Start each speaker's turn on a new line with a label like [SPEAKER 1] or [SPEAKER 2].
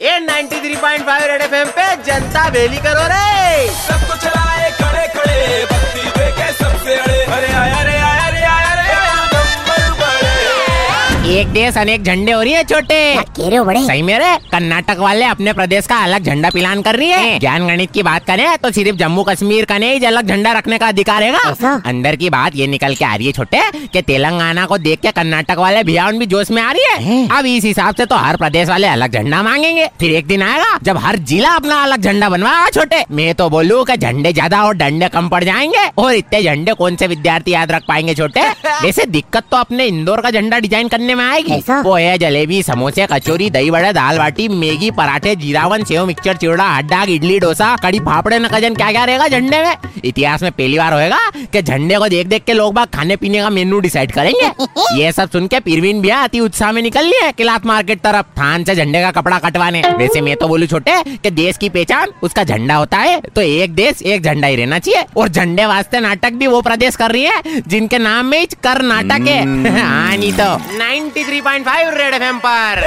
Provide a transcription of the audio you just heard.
[SPEAKER 1] ये 93.5 red FM पे जनता बेली करो रे। एक देश अनेक झंडे हो रही है छोटे।
[SPEAKER 2] कह रहे हो बड़े।
[SPEAKER 1] सही मेरे कर्नाटक वाले अपने प्रदेश का अलग झंडा पिलान कर रही है। ज्ञान गणित की बात करें तो सिर्फ़ जम्मू कश्मीर का नहीं अलग झंडा रखने का अधिकार है अंदर की बात ये निकल के आ रही है छोटे कि तेलंगाना को देख के कर्नाटक वाले भियान भी जोश में आ रही है। अब इस हिसाब से तो हर प्रदेश वाले अलग झंडा मांगेंगे। फिर एक दिन आएगा जब हर जिला अपना अलग झंडा बनवाएगा छोटे। मैं तो बोलूँ कि झंडे ज़्यादा और डंडे कम पड़ जाएँगे और इतने झंडे कौन से विद्यार्थी याद रख पाएँगे छोटे? वैसे दिक्कत तो अपने इंदौर का झंडा डिज़ाइन करने में आएगी
[SPEAKER 2] ऐसा?
[SPEAKER 1] पोहे जलेबी समोसे कचोरी दही बड़े दाल बाटी मैगी पराठे जीरावन सेव मिक्सचर चिवड़ा हड्डाग इडली डोसा कड़ी फाफड़े न कज़न क्या क्या रहेगा झंडे में? इतिहास में पहली बार होएगा कि झंडे को देख देख के लोग बाग खाने पीने का मेनू डिसाइड करेंगे। ये सब सुन के पीरवीन भैया अति उत्साह में निकल लिए किलात मार्केट तरफ़ थान से झंडे का कपड़ा कटवाने। वैसे मैं तो बोलू छोटे कि देश की पहचान उसका झंडा होता है तो एक देश एक झंडा ही रहना चाहिए। और झंडे वास्ते नाटक भी वो प्रदेश कर रही है जिनके नाम में ही कर्नाटक है। हाँ नहीं तो। 93.5 रेड एफएम पर।